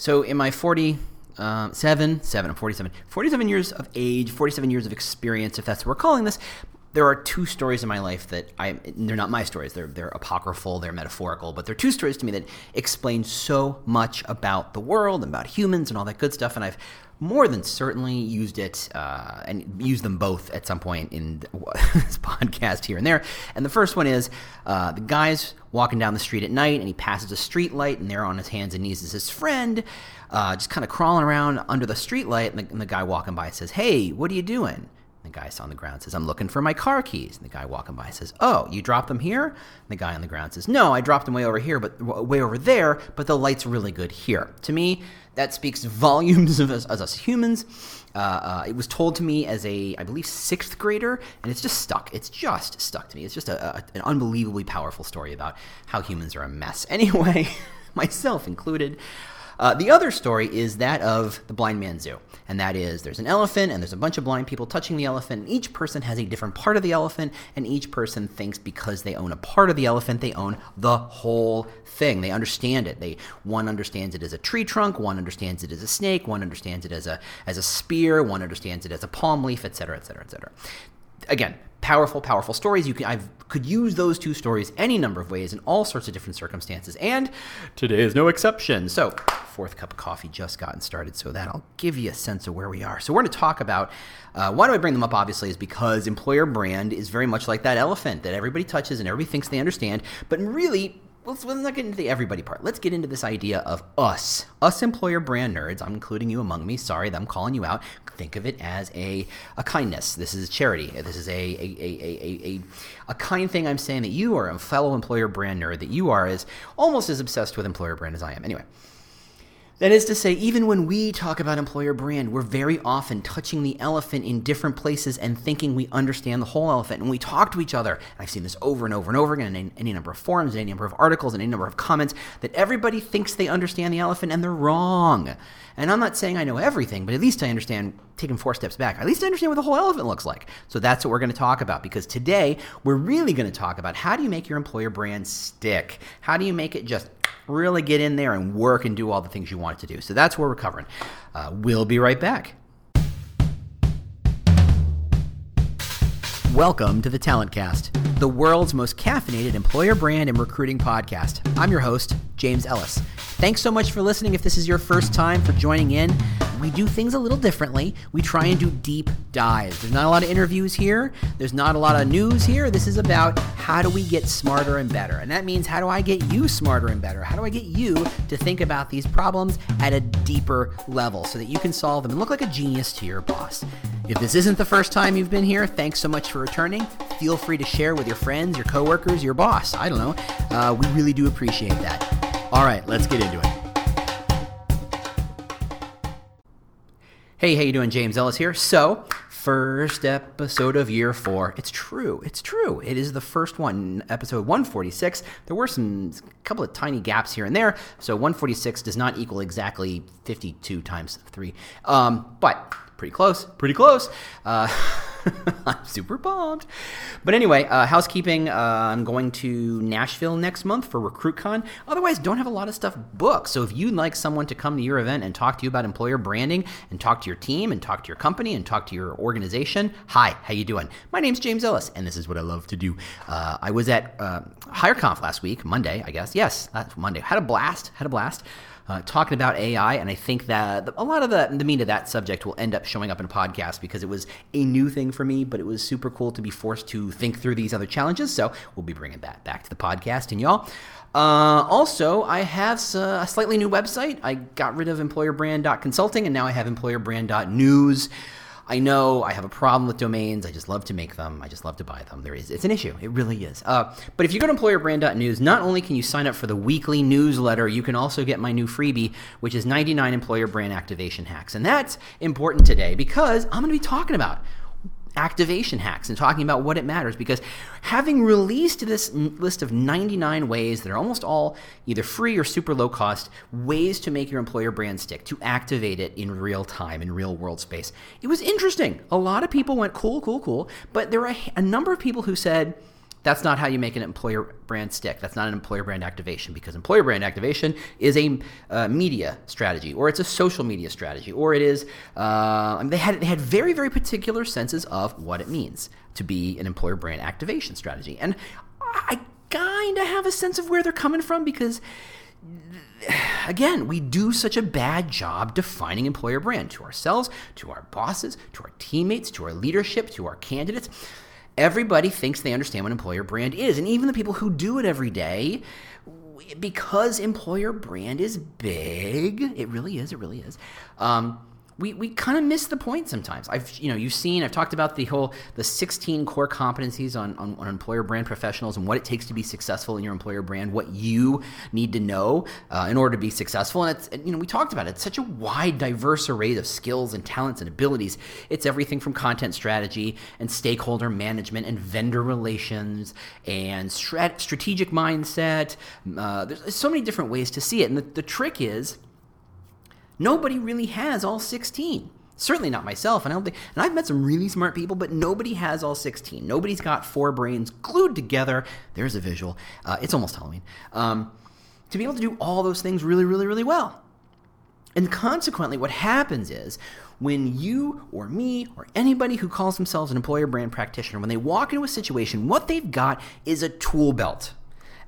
So in my 40, uh, seven, seven, I'm 47, 47 years of age, 47 years of experience, if that's what we're calling this, there are two stories in my life that I they're not my stories. They're they're apocryphal they're metaphorical but they're two stories to me that explain so much about the world and about humans and all that good stuff and I've more than certainly used it uh, and used them both at some point in this podcast here and there. And the first one is uh, the guy's walking down the street at night and he passes a street light and there on his hands and knees is his friend, uh, just kind of crawling around under the street light. And the, and the guy walking by says, "Hey, what are you doing?" The guy on the ground says, I'm looking for my car keys. And the guy walking by says, Oh, you dropped them here? And the guy on the ground says, No, I dropped them way over here, but way over there, but the light's really good here. To me, that speaks volumes of us, as us humans. Uh, uh, it was told to me as a, I believe, sixth grader, and it's just stuck. It's just stuck to me. It's just a, a, an unbelievably powerful story about how humans are a mess. Anyway, myself included. Uh, the other story is that of the Blind Man Zoo, and that is there's an elephant and there's a bunch of blind people touching the elephant, and each person has a different part of the elephant, and each person thinks because they own a part of the elephant, they own the whole thing. They understand it. They one understands it as a tree trunk, one understands it as a snake, one understands it as a as a spear, one understands it as a palm leaf, etc., etc., etc. Again, powerful, powerful stories. You can I could use those two stories any number of ways in all sorts of different circumstances, and today is no exception. So, fourth cup of coffee just gotten started, so that'll give you a sense of where we are. So, we're going to talk about uh, why do I bring them up? Obviously, is because employer brand is very much like that elephant that everybody touches and everybody thinks they understand, but really let's, let's not get into the everybody part. Let's get into this idea of us, us employer brand nerds. I'm including you among me. Sorry that I'm calling you out. Think of it as a, a kindness. This is a charity. This is a, a, a, a, a, a kind thing I'm saying that you are a fellow employer brand nerd, that you are as almost as obsessed with employer brand as I am. Anyway. That is to say, even when we talk about employer brand, we're very often touching the elephant in different places and thinking we understand the whole elephant. And we talk to each other, and I've seen this over and over and over again in any number of forums, in any number of articles, and any number of comments, that everybody thinks they understand the elephant and they're wrong. And I'm not saying I know everything, but at least I understand, taking four steps back, at least I understand what the whole elephant looks like. So that's what we're going to talk about because today we're really going to talk about how do you make your employer brand stick? How do you make it just really get in there and work and do all the things you want it to do. So that's what we're covering. Uh, we'll be right back. Welcome to the Talent Cast, the world's most caffeinated employer brand and recruiting podcast. I'm your host, James Ellis. Thanks so much for listening. If this is your first time for joining in, we do things a little differently. We try and do deep dives. There's not a lot of interviews here, there's not a lot of news here. This is about how do we get smarter and better. And that means how do I get you smarter and better? How do I get you to think about these problems at a deeper level so that you can solve them and look like a genius to your boss? If this isn't the first time you've been here, thanks so much for returning. Feel free to share with your friends, your coworkers, your boss. I don't know. Uh, we really do appreciate that. All right, let's get into it. Hey, how you doing? James Ellis here. So, first episode of year four. It's true. It's true. It is the first one, episode 146. There were some couple of tiny gaps here and there, so 146 does not equal exactly 52 times three, um, but pretty close. Pretty close. Uh, I'm super pumped. But anyway, uh, housekeeping. Uh, I'm going to Nashville next month for RecruitCon. Otherwise, don't have a lot of stuff booked. So if you'd like someone to come to your event and talk to you about employer branding, and talk to your team, and talk to your company, and talk to your organization, hi, how you doing? My name's James Ellis, and this is what I love to do. Uh, I was at uh, HireConf last week, Monday, I guess. Yes, Monday. Had a blast. Had a blast uh, talking about AI, and I think that a lot of the, the meat of that subject will end up showing up in a podcast because it was a new thing for me, but it was super cool to be forced to think through these other challenges. So we'll be bringing that back to the podcast and y'all. Uh, also, I have a slightly new website. I got rid of employerbrand.consulting, and now I have employerbrand.news. I know I have a problem with domains. I just love to make them. I just love to buy them. There is, it's an issue. It really is. Uh, but if you go to employerbrand.news, not only can you sign up for the weekly newsletter, you can also get my new freebie, which is 99 employer brand activation hacks. And that's important today because I'm going to be talking about activation hacks and talking about what it matters because having released this list of 99 ways that are almost all either free or super low cost ways to make your employer brand stick to activate it in real time in real world space it was interesting. A lot of people went cool cool cool. But there were a, a number of people who said That's not how you make an employer brand stick. That's not an employer brand activation because employer brand activation is a uh, media strategy, or it's a social media strategy, or it is. Uh, I mean, they had they had very very particular senses of what it means to be an employer brand activation strategy, and I kind of have a sense of where they're coming from because again, we do such a bad job defining employer brand to ourselves, to our bosses, to our teammates, to our leadership, to our candidates. Everybody thinks they understand what employer brand is. And even the people who do it every day, because employer brand is big, it really is, it really is. Um, we, we kind of miss the point sometimes. I've you know you've seen I've talked about the whole the 16 core competencies on, on, on employer brand professionals and what it takes to be successful in your employer brand, what you need to know uh, in order to be successful. And it's you know we talked about it. It's such a wide, diverse array of skills and talents and abilities. It's everything from content strategy and stakeholder management and vendor relations and strat- strategic mindset. Uh, there's so many different ways to see it. And the, the trick is Nobody really has all 16. Certainly not myself, and I don't think. And I've met some really smart people, but nobody has all 16. Nobody's got four brains glued together. There's a visual. Uh, it's almost Halloween. Um, to be able to do all those things really, really, really well. And consequently, what happens is when you or me or anybody who calls themselves an employer brand practitioner, when they walk into a situation, what they've got is a tool belt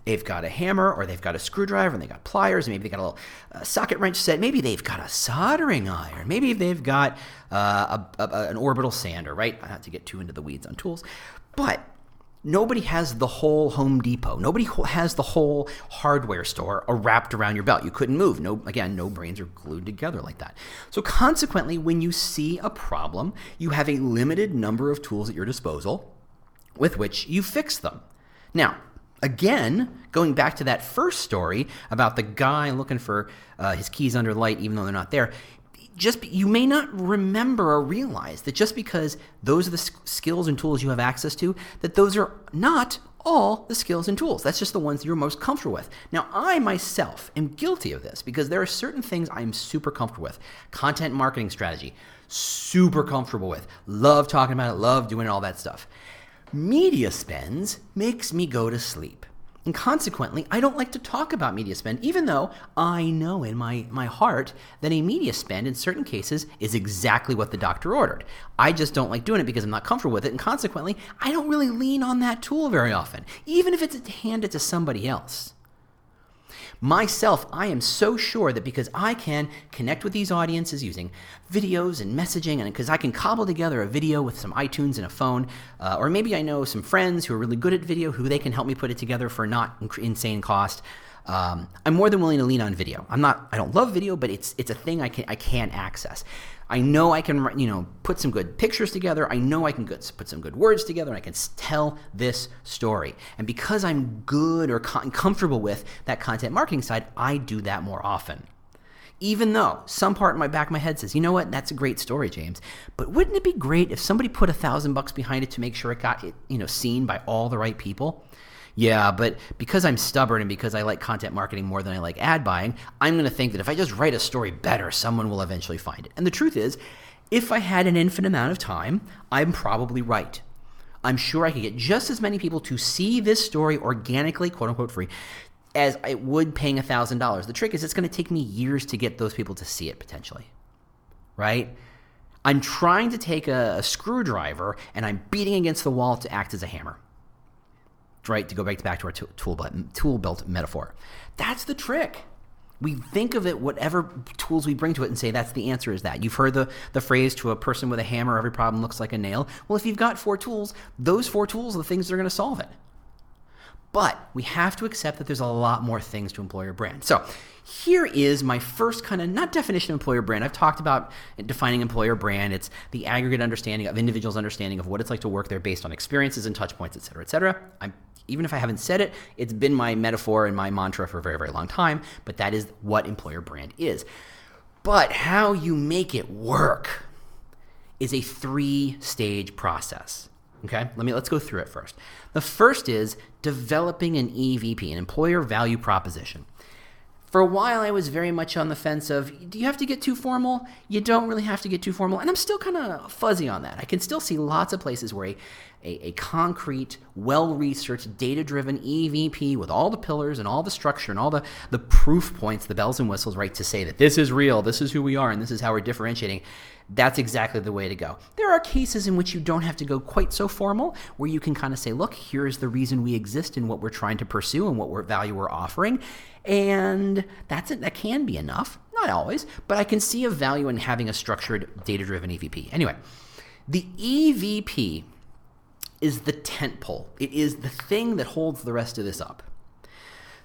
they've got a hammer or they've got a screwdriver and they've got pliers, maybe they've got a little uh, socket wrench set, maybe they've got a soldering iron, maybe they've got uh, a, a, an orbital sander, right? Not to get too into the weeds on tools, but nobody has the whole Home Depot. Nobody has the whole hardware store wrapped around your belt. You couldn't move. No, again, no brains are glued together like that. So consequently, when you see a problem, you have a limited number of tools at your disposal with which you fix them. Now, again, going back to that first story about the guy looking for uh, his keys under light, even though they're not there. Just you may not remember or realize that just because those are the skills and tools you have access to, that those are not all the skills and tools. That's just the ones you're most comfortable with. Now, I myself am guilty of this because there are certain things I'm super comfortable with. Content marketing strategy, super comfortable with. Love talking about it, love doing all that stuff. Media spends makes me go to sleep. And consequently, I don't like to talk about media spend, even though I know in my, my heart that a media spend in certain cases is exactly what the doctor ordered. I just don't like doing it because I'm not comfortable with it, and consequently, I don't really lean on that tool very often, even if it's handed to somebody else. Myself, I am so sure that because I can connect with these audiences using videos and messaging, and because I can cobble together a video with some iTunes and a phone, uh, or maybe I know some friends who are really good at video who they can help me put it together for not insane cost. Um, I'm more than willing to lean on video. I'm not. I don't love video, but it's it's a thing I can I can access. I know I can, you know, put some good pictures together. I know I can good, put some good words together, and I can tell this story. And because I'm good or com- comfortable with that content marketing side, I do that more often. Even though some part in my back of my head says, you know what, that's a great story, James. But wouldn't it be great if somebody put a thousand bucks behind it to make sure it got, you know, seen by all the right people? Yeah, but because I'm stubborn and because I like content marketing more than I like ad buying, I'm going to think that if I just write a story better, someone will eventually find it. And the truth is, if I had an infinite amount of time, I'm probably right. I'm sure I could get just as many people to see this story organically, quote unquote free, as I would paying $1,000. The trick is it's going to take me years to get those people to see it potentially. Right? I'm trying to take a, a screwdriver and I'm beating against the wall to act as a hammer right? To go back to back to our tool belt, tool belt metaphor. That's the trick. We think of it, whatever tools we bring to it, and say that's the answer is that. You've heard the, the phrase to a person with a hammer, every problem looks like a nail. Well, if you've got four tools, those four tools are the things that are going to solve it. But we have to accept that there's a lot more things to employer brand. So here is my first kind of not definition of employer brand. I've talked about defining employer brand. It's the aggregate understanding of individuals' understanding of what it's like to work there based on experiences and touch points, et cetera, et cetera. I'm even if I haven't said it, it's been my metaphor and my mantra for a very, very long time, but that is what employer brand is. But how you make it work is a three stage process. Okay, let me let's go through it first. The first is developing an EVP, an employer value proposition. For a while, I was very much on the fence of do you have to get too formal? You don't really have to get too formal. And I'm still kind of fuzzy on that. I can still see lots of places where a, a, a concrete, well researched, data driven EVP with all the pillars and all the structure and all the, the proof points, the bells and whistles, right, to say that this is real, this is who we are, and this is how we're differentiating that's exactly the way to go. There are cases in which you don't have to go quite so formal, where you can kind of say, look, here's the reason we exist and what we're trying to pursue and what value we're offering. And that's it. That can be enough. Not always, but I can see a value in having a structured, data driven EVP. Anyway, the EVP is the tent pole, it is the thing that holds the rest of this up.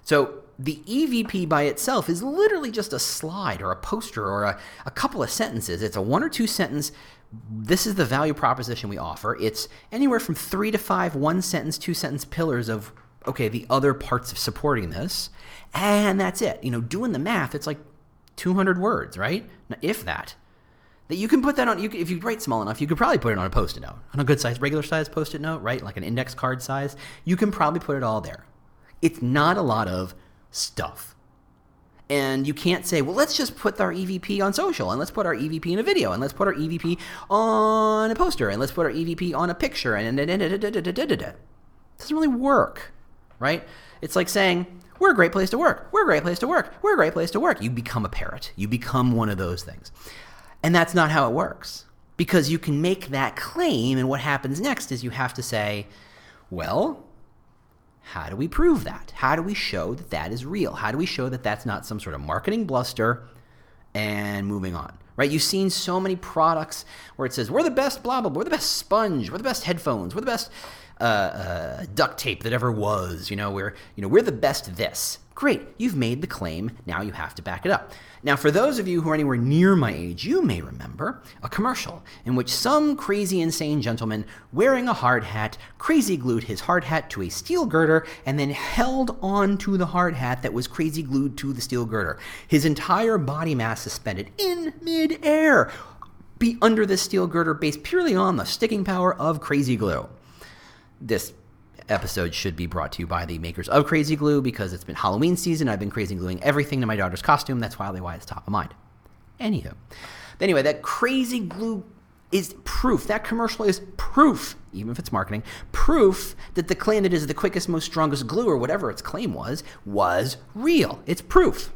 So the EVP by itself is literally just a slide or a poster or a, a couple of sentences. It's a one or two sentence. This is the value proposition we offer. It's anywhere from three to five one sentence, two sentence pillars of, okay, the other parts of supporting this. And that's it. You know, doing the math, it's like 200 words, right? If that. That you can put that on, you can, if you write small enough, you could probably put it on a post it note, on a good size, regular size post it note, right? Like an index card size. You can probably put it all there. It's not a lot of stuff. And you can't say, well, let's just put our EVP on social and let's put our EVP in a video and let's put our EVP on a poster and let's put our EVP on a picture and it doesn't really work, right? It's like saying, we're a great place to work. We're a great place to work. We're a great place to work. You become a parrot. You become one of those things. And that's not how it works. Because you can make that claim, and what happens next is you have to say, well, how do we prove that? How do we show that that is real? How do we show that that's not some sort of marketing bluster and moving on? Right? You've seen so many products where it says, we're the best blah, blah, blah, we're the best sponge, we're the best headphones, we're the best uh, uh, duct tape that ever was. You know, we're, you know, we're the best this. Great, you've made the claim, now you have to back it up. Now, for those of you who are anywhere near my age, you may remember a commercial in which some crazy, insane gentleman wearing a hard hat crazy glued his hard hat to a steel girder and then held on to the hard hat that was crazy glued to the steel girder. His entire body mass suspended in midair, be under the steel girder based purely on the sticking power of crazy glue. This episode should be brought to you by the makers of Crazy Glue because it's been Halloween season. I've been crazy gluing everything to my daughter's costume. That's probably why it's top of mind. Anywho, anyway, that crazy glue is proof. That commercial is proof, even if it's marketing, proof that the claim that is the quickest, most strongest glue or whatever its claim was, was real. It's proof.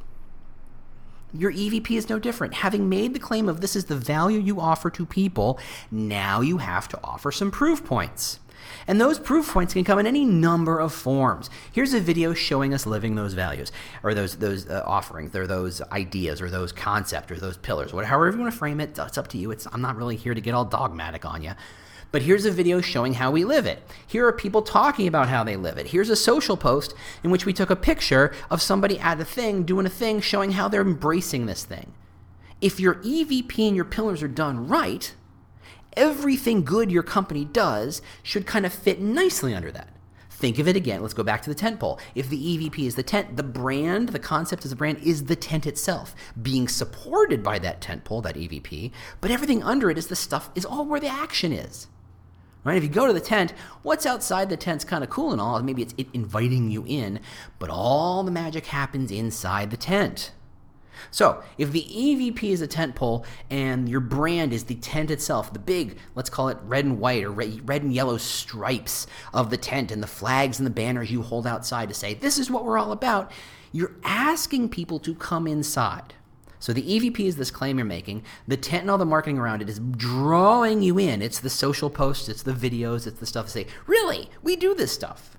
Your EVP is no different. Having made the claim of this is the value you offer to people, now you have to offer some proof points. And those proof points can come in any number of forms. Here's a video showing us living those values, or those those uh, offerings, or those ideas, or those concepts, or those pillars, whatever however you want to frame it. It's up to you. It's I'm not really here to get all dogmatic on you. But here's a video showing how we live it. Here are people talking about how they live it. Here's a social post in which we took a picture of somebody at a thing doing a thing showing how they're embracing this thing. If your EVP and your pillars are done right, everything good your company does should kind of fit nicely under that. Think of it again. Let's go back to the tent pole. If the EVP is the tent, the brand, the concept as a brand is the tent itself, being supported by that tent pole, that EVP, but everything under it is the stuff, is all where the action is. Right? If you go to the tent, what's outside the tent's kind of cool and all. Maybe it's it inviting you in, but all the magic happens inside the tent. So, if the EVP is a tent pole and your brand is the tent itself, the big, let's call it red and white or red and yellow stripes of the tent and the flags and the banners you hold outside to say, this is what we're all about, you're asking people to come inside. So the EVP is this claim you're making. The tent and all the marketing around it is drawing you in. It's the social posts, it's the videos, it's the stuff to say, really, we do this stuff.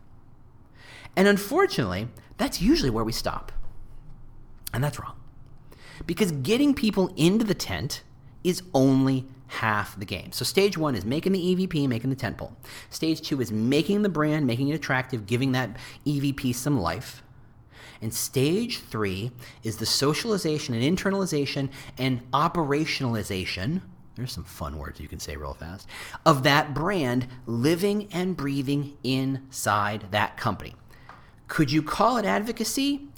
And unfortunately, that's usually where we stop. And that's wrong. Because getting people into the tent is only half the game. So stage one is making the EVP, making the tent pole. Stage two is making the brand, making it attractive, giving that EVP some life. And stage three is the socialization and internalization and operationalization. There's some fun words you can say real fast of that brand living and breathing inside that company. Could you call it advocacy?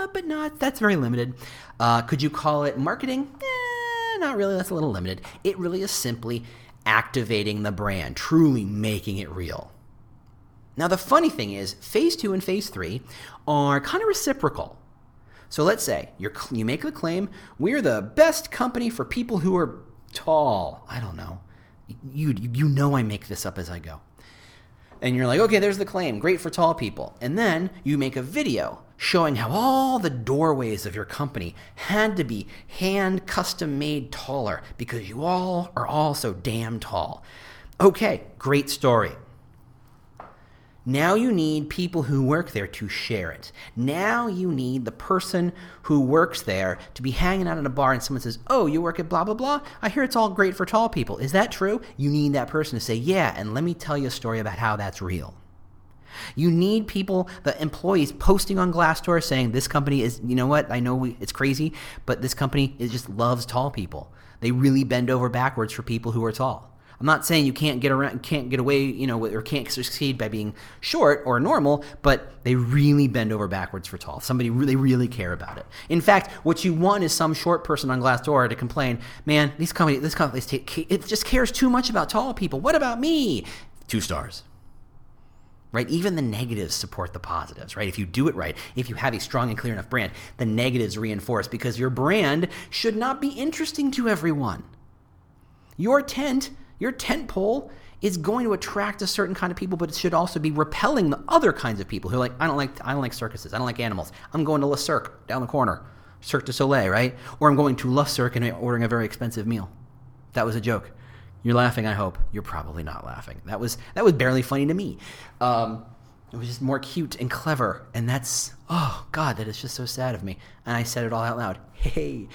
Yeah, but not. That's very limited. Uh, could you call it marketing? Eh, not really. That's a little limited. It really is simply activating the brand, truly making it real. Now, the funny thing is, phase two and phase three are kind of reciprocal. So let's say you're, you make the claim, we're the best company for people who are tall. I don't know. You, you know I make this up as I go. And you're like, okay, there's the claim. Great for tall people. And then you make a video showing how all the doorways of your company had to be hand custom made taller because you all are all so damn tall. Okay, great story. Now you need people who work there to share it. Now you need the person who works there to be hanging out in a bar and someone says, Oh, you work at blah, blah, blah. I hear it's all great for tall people. Is that true? You need that person to say, Yeah, and let me tell you a story about how that's real. You need people, the employees posting on Glassdoor saying, This company is, you know what? I know we, it's crazy, but this company it just loves tall people. They really bend over backwards for people who are tall. I'm not saying you can't get around, can't get away, you know, or can't succeed by being short or normal, but they really bend over backwards for tall. Somebody really, really care about it. In fact, what you want is some short person on Glassdoor to complain, man, these companies, this company, it just cares too much about tall people. What about me? Two stars right? Even the negatives support the positives, right? If you do it right, if you have a strong and clear enough brand, the negatives reinforce because your brand should not be interesting to everyone. Your tent your tent pole is going to attract a certain kind of people, but it should also be repelling the other kinds of people who are like, I don't like, I don't like circuses. I don't like animals. I'm going to Le Cirque down the corner, Cirque du Soleil, right? Or I'm going to Le Cirque and ordering a very expensive meal. That was a joke. You're laughing. I hope you're probably not laughing. That was that was barely funny to me. Um, it was just more cute and clever, and that's oh god, that is just so sad of me. And I said it all out loud. Hey,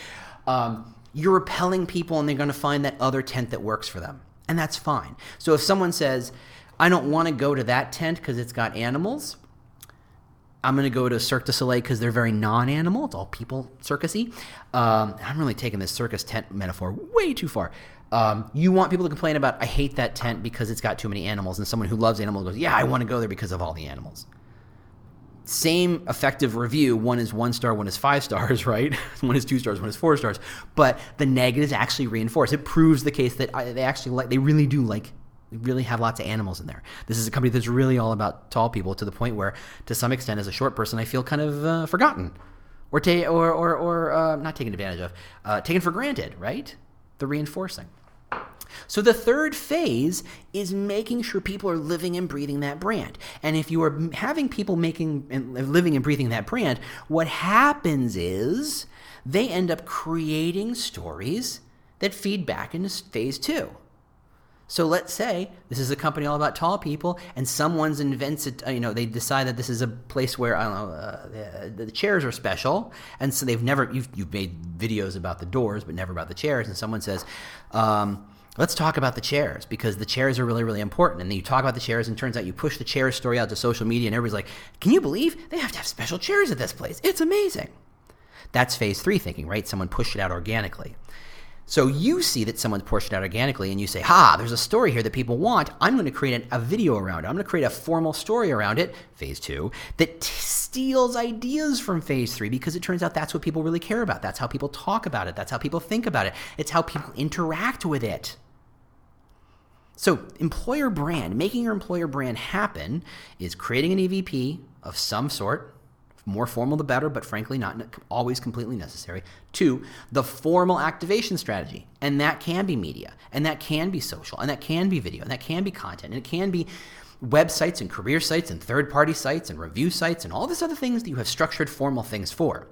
um, you're repelling people, and they're going to find that other tent that works for them and that's fine. So if someone says, I don't want to go to that tent because it's got animals, I'm going to go to Cirque du Soleil because they're very non animal. It's all people circusy. Um, I'm really taking this circus tent metaphor way too far. Um, you want people to complain about, I hate that tent because it's got too many animals. And someone who loves animals goes, Yeah, I want to go there because of all the animals. Same effective review. One is one star, one is five stars, right? one is two stars, one is four stars. But the negatives actually reinforce. It proves the case that I, they actually like, they really do like really have lots of animals in there. This is a company that's really all about tall people to the point where, to some extent, as a short person, I feel kind of uh, forgotten or, ta- or, or, or uh, not taken advantage of, uh, taken for granted, right? The reinforcing. So the third phase is making sure people are living and breathing that brand. And if you are having people making and living and breathing that brand, what happens is they end up creating stories that feed back into phase 2. So let's say this is a company all about tall people, and someone's invents it. You know, they decide that this is a place where I don't know uh, the, the, chairs are special, and so they've never you've, you've made videos about the doors, but never about the chairs. And someone says, um, let's talk about the chairs because the chairs are really, really important. And then you talk about the chairs, and turns out you push the chairs story out to social media, and everybody's like, can you believe they have to have special chairs at this place? It's amazing. That's phase three thinking, right? Someone pushed it out organically. So you see that someone's pushed it out organically, and you say, ha, there's a story here that people want. I'm going to create a video around it. I'm going to create a formal story around it, phase two, that t- steals ideas from phase three because it turns out that's what people really care about. That's how people talk about it. That's how people think about it. It's how people interact with it. So, employer brand, making your employer brand happen is creating an EVP of some sort, more formal the better, but frankly, not always completely necessary. Two, the formal activation strategy. And that can be media, and that can be social, and that can be video, and that can be content, and it can be websites and career sites and third party sites and review sites and all these other things that you have structured formal things for.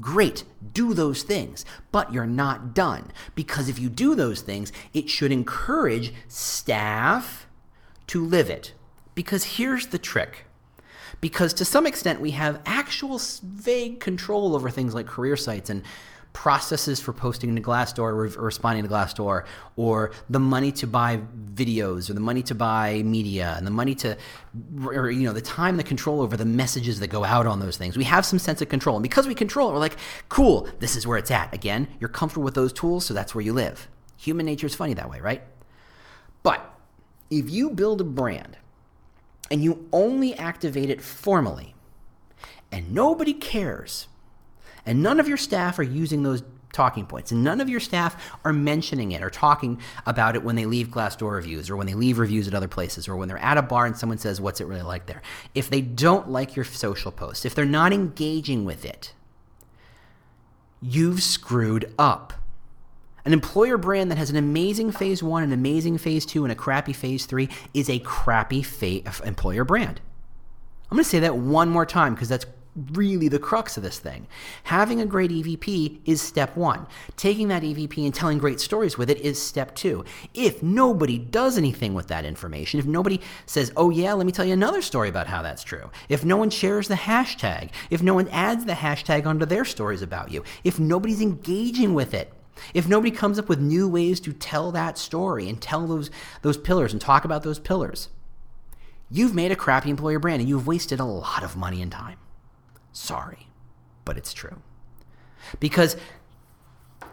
Great, do those things, but you're not done. Because if you do those things, it should encourage staff to live it. Because here's the trick. Because to some extent, we have actual vague control over things like career sites and processes for posting to Glassdoor or responding to Glassdoor, or the money to buy videos, or the money to buy media, and the money to, or you know, the time, the control over the messages that go out on those things. We have some sense of control, and because we control it, we're like, cool, this is where it's at. Again, you're comfortable with those tools, so that's where you live. Human nature is funny that way, right? But if you build a brand and you only activate it formally, and nobody cares and none of your staff are using those talking points. And none of your staff are mentioning it or talking about it when they leave Glassdoor reviews or when they leave reviews at other places or when they're at a bar and someone says, What's it really like there? If they don't like your social post, if they're not engaging with it, you've screwed up. An employer brand that has an amazing phase one, an amazing phase two, and a crappy phase three is a crappy fa- employer brand. I'm going to say that one more time because that's really the crux of this thing. Having a great EVP is step one. Taking that EVP and telling great stories with it is step two. If nobody does anything with that information, if nobody says, oh yeah, let me tell you another story about how that's true, if no one shares the hashtag, if no one adds the hashtag onto their stories about you, if nobody's engaging with it, if nobody comes up with new ways to tell that story and tell those, those pillars and talk about those pillars, you've made a crappy employer brand and you've wasted a lot of money and time. Sorry, but it's true. Because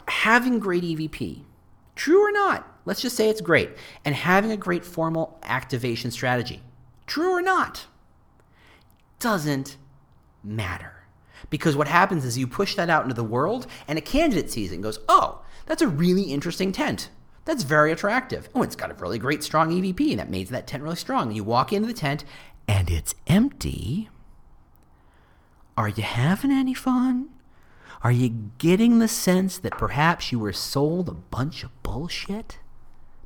having great EVP, true or not, let's just say it's great, and having a great formal activation strategy, true or not, doesn't matter. Because what happens is you push that out into the world, and a candidate sees it and goes, oh, that's a really interesting tent. That's very attractive. Oh, it's got a really great, strong EVP, and that makes that tent really strong. And you walk into the tent, and it's empty. Are you having any fun? Are you getting the sense that perhaps you were sold a bunch of bullshit?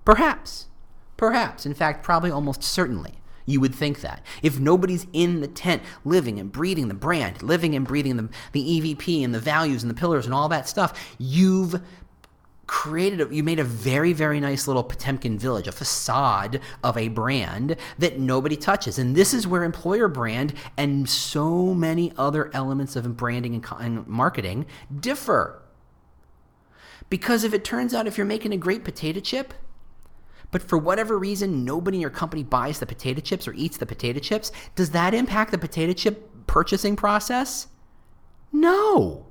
Perhaps. Perhaps. In fact, probably almost certainly. You would think that. If nobody's in the tent living and breathing the brand, living and breathing the, the EVP and the values and the pillars and all that stuff, you've created a, you made a very very nice little Potemkin village, a facade of a brand that nobody touches. And this is where employer brand and so many other elements of branding and, and marketing differ. Because if it turns out if you're making a great potato chip, but for whatever reason nobody in your company buys the potato chips or eats the potato chips, does that impact the potato chip purchasing process? No.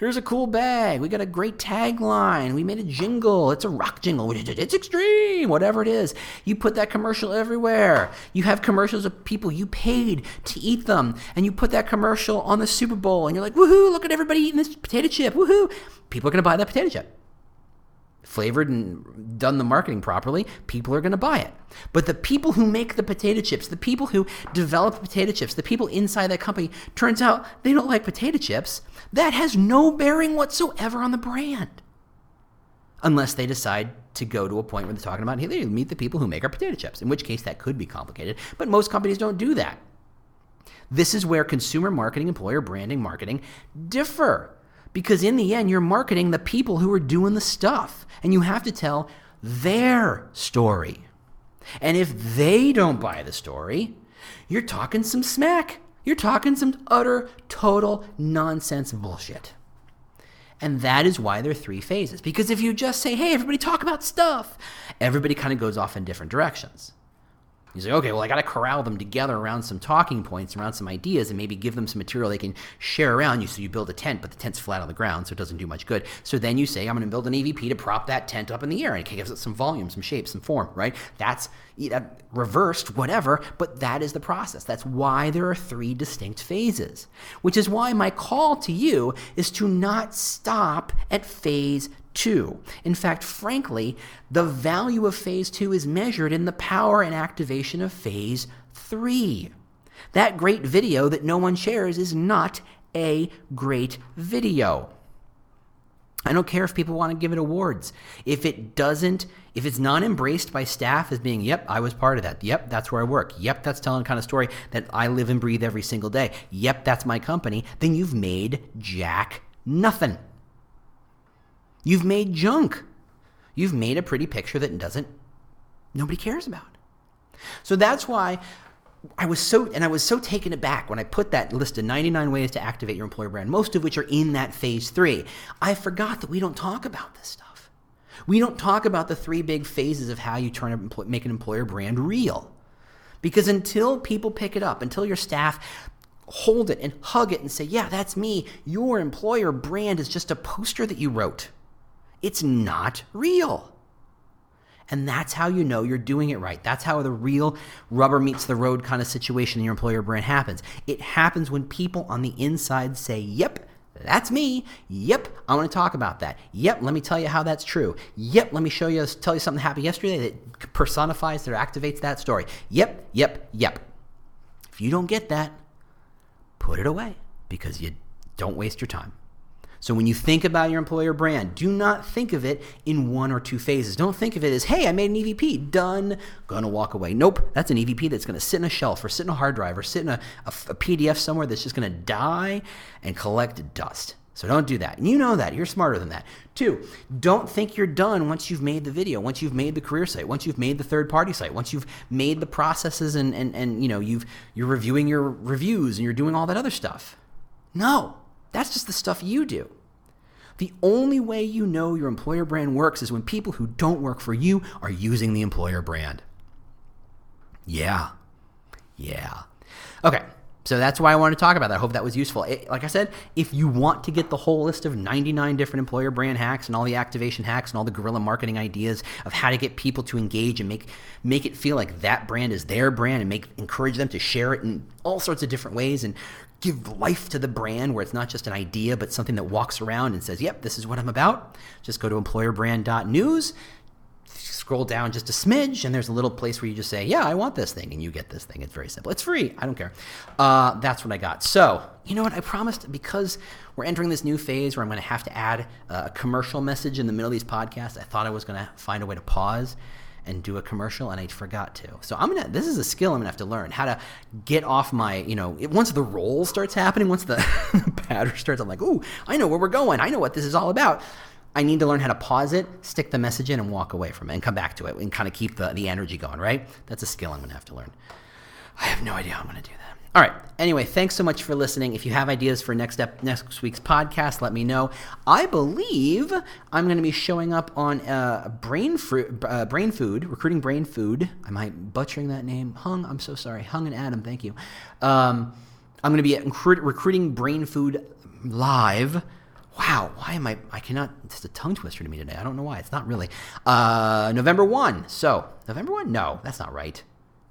Here's a cool bag. We got a great tagline. We made a jingle. It's a rock jingle. It's extreme, whatever it is. You put that commercial everywhere. You have commercials of people you paid to eat them, and you put that commercial on the Super Bowl, and you're like, woohoo, look at everybody eating this potato chip. Woohoo. People are going to buy that potato chip flavored and done the marketing properly, people are going to buy it. But the people who make the potato chips, the people who develop potato chips, the people inside that company, turns out they don't like potato chips. That has no bearing whatsoever on the brand. Unless they decide to go to a point where they're talking about, hey, they meet the people who make our potato chips, in which case that could be complicated. But most companies don't do that. This is where consumer marketing, employer branding, marketing differ. Because in the end, you're marketing the people who are doing the stuff, and you have to tell their story. And if they don't buy the story, you're talking some smack. You're talking some utter, total nonsense bullshit. And that is why there are three phases. Because if you just say, hey, everybody talk about stuff, everybody kind of goes off in different directions. He's like, okay, well, I got to corral them together around some talking points, around some ideas, and maybe give them some material they can share around you. So you build a tent, but the tent's flat on the ground, so it doesn't do much good. So then you say, I'm going to build an EVP to prop that tent up in the air, and it gives it some volume, some shape, some form, right? That's reversed, whatever, but that is the process. That's why there are three distinct phases, which is why my call to you is to not stop at phase two. In fact, frankly, the value of phase two is measured in the power and activation of phase three. That great video that no one shares is not a great video. I don't care if people want to give it awards. If it doesn't, if it's not embraced by staff as being, yep, I was part of that. Yep, that's where I work. Yep, that's telling kind of story that I live and breathe every single day. Yep, that's my company. Then you've made jack nothing. You've made junk. You've made a pretty picture that doesn't, nobody cares about. So that's why I was so, and I was so taken aback when I put that list of 99 ways to activate your employer brand, most of which are in that phase three. I forgot that we don't talk about this stuff. We don't talk about the three big phases of how you turn a, make an employer brand real. Because until people pick it up, until your staff hold it and hug it and say, yeah, that's me, your employer brand is just a poster that you wrote. It's not real. And that's how you know you're doing it right. That's how the real rubber meets the road kind of situation in your employer brand happens. It happens when people on the inside say, Yep, that's me. Yep, I want to talk about that. Yep, let me tell you how that's true. Yep, let me show you, tell you something that happened yesterday that personifies or activates that story. Yep, yep, yep. If you don't get that, put it away because you don't waste your time. So when you think about your employer brand, do not think of it in one or two phases. Don't think of it as, hey, I made an EVP, done, gonna walk away. Nope, that's an EVP that's gonna sit in a shelf or sit in a hard drive or sit in a, a, a PDF somewhere that's just gonna die and collect dust. So don't do that. And you know that. You're smarter than that. Two, don't think you're done once you've made the video, once you've made the career site, once you've made the third party site, once you've made the processes and, and, and you know, you've, you're reviewing your reviews and you're doing all that other stuff. No, that's just the stuff you do. The only way you know your employer brand works is when people who don't work for you are using the employer brand. Yeah. Yeah. Okay. So that's why I wanted to talk about that. I hope that was useful. It, like I said, if you want to get the whole list of 99 different employer brand hacks and all the activation hacks and all the guerrilla marketing ideas of how to get people to engage and make make it feel like that brand is their brand and make encourage them to share it in all sorts of different ways and give life to the brand where it's not just an idea but something that walks around and says, "Yep, this is what I'm about." Just go to employerbrand.news scroll down just a smidge, and there's a little place where you just say, "Yeah, I want this thing," and you get this thing. It's very simple. It's free. I don't care. Uh, that's what I got. So you know what? I promised because we're entering this new phase where I'm going to have to add a commercial message in the middle of these podcasts. I thought I was going to find a way to pause and do a commercial and I forgot to. So I'm gonna this is a skill I'm gonna have to learn how to get off my, you know, once the roll starts happening, once the pattern starts, I'm like, ooh, I know where we're going. I know what this is all about. I need to learn how to pause it, stick the message in, and walk away from it and come back to it and kind of keep the, the energy going, right? That's a skill I'm to have to learn. I have no idea how I'm to do that. All right. Anyway, thanks so much for listening. If you have ideas for next ep- next week's podcast, let me know. I believe I'm going to be showing up on uh, Brain Fru- uh, Brain Food, recruiting Brain Food. Am I butchering that name? Hung. I'm so sorry. Hung and Adam. Thank you. Um, I'm going to be at recruit- recruiting Brain Food live wow, why am I? I cannot. It's a tongue twister to me today. I don't know why. It's not really. Uh, November 1. So, November 1? No, that's not right.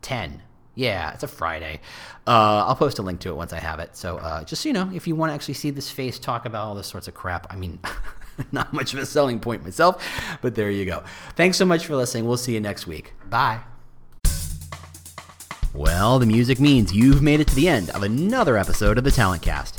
10. Yeah, it's a Friday. Uh, I'll post a link to it once I have it. So, uh, just so you know, if you want to actually see this face talk about all this sorts of crap, I mean, not much of a selling point myself, but there you go. Thanks so much for listening. We'll see you next week. Bye. Well, the music means you've made it to the end of another episode of the Talent Cast.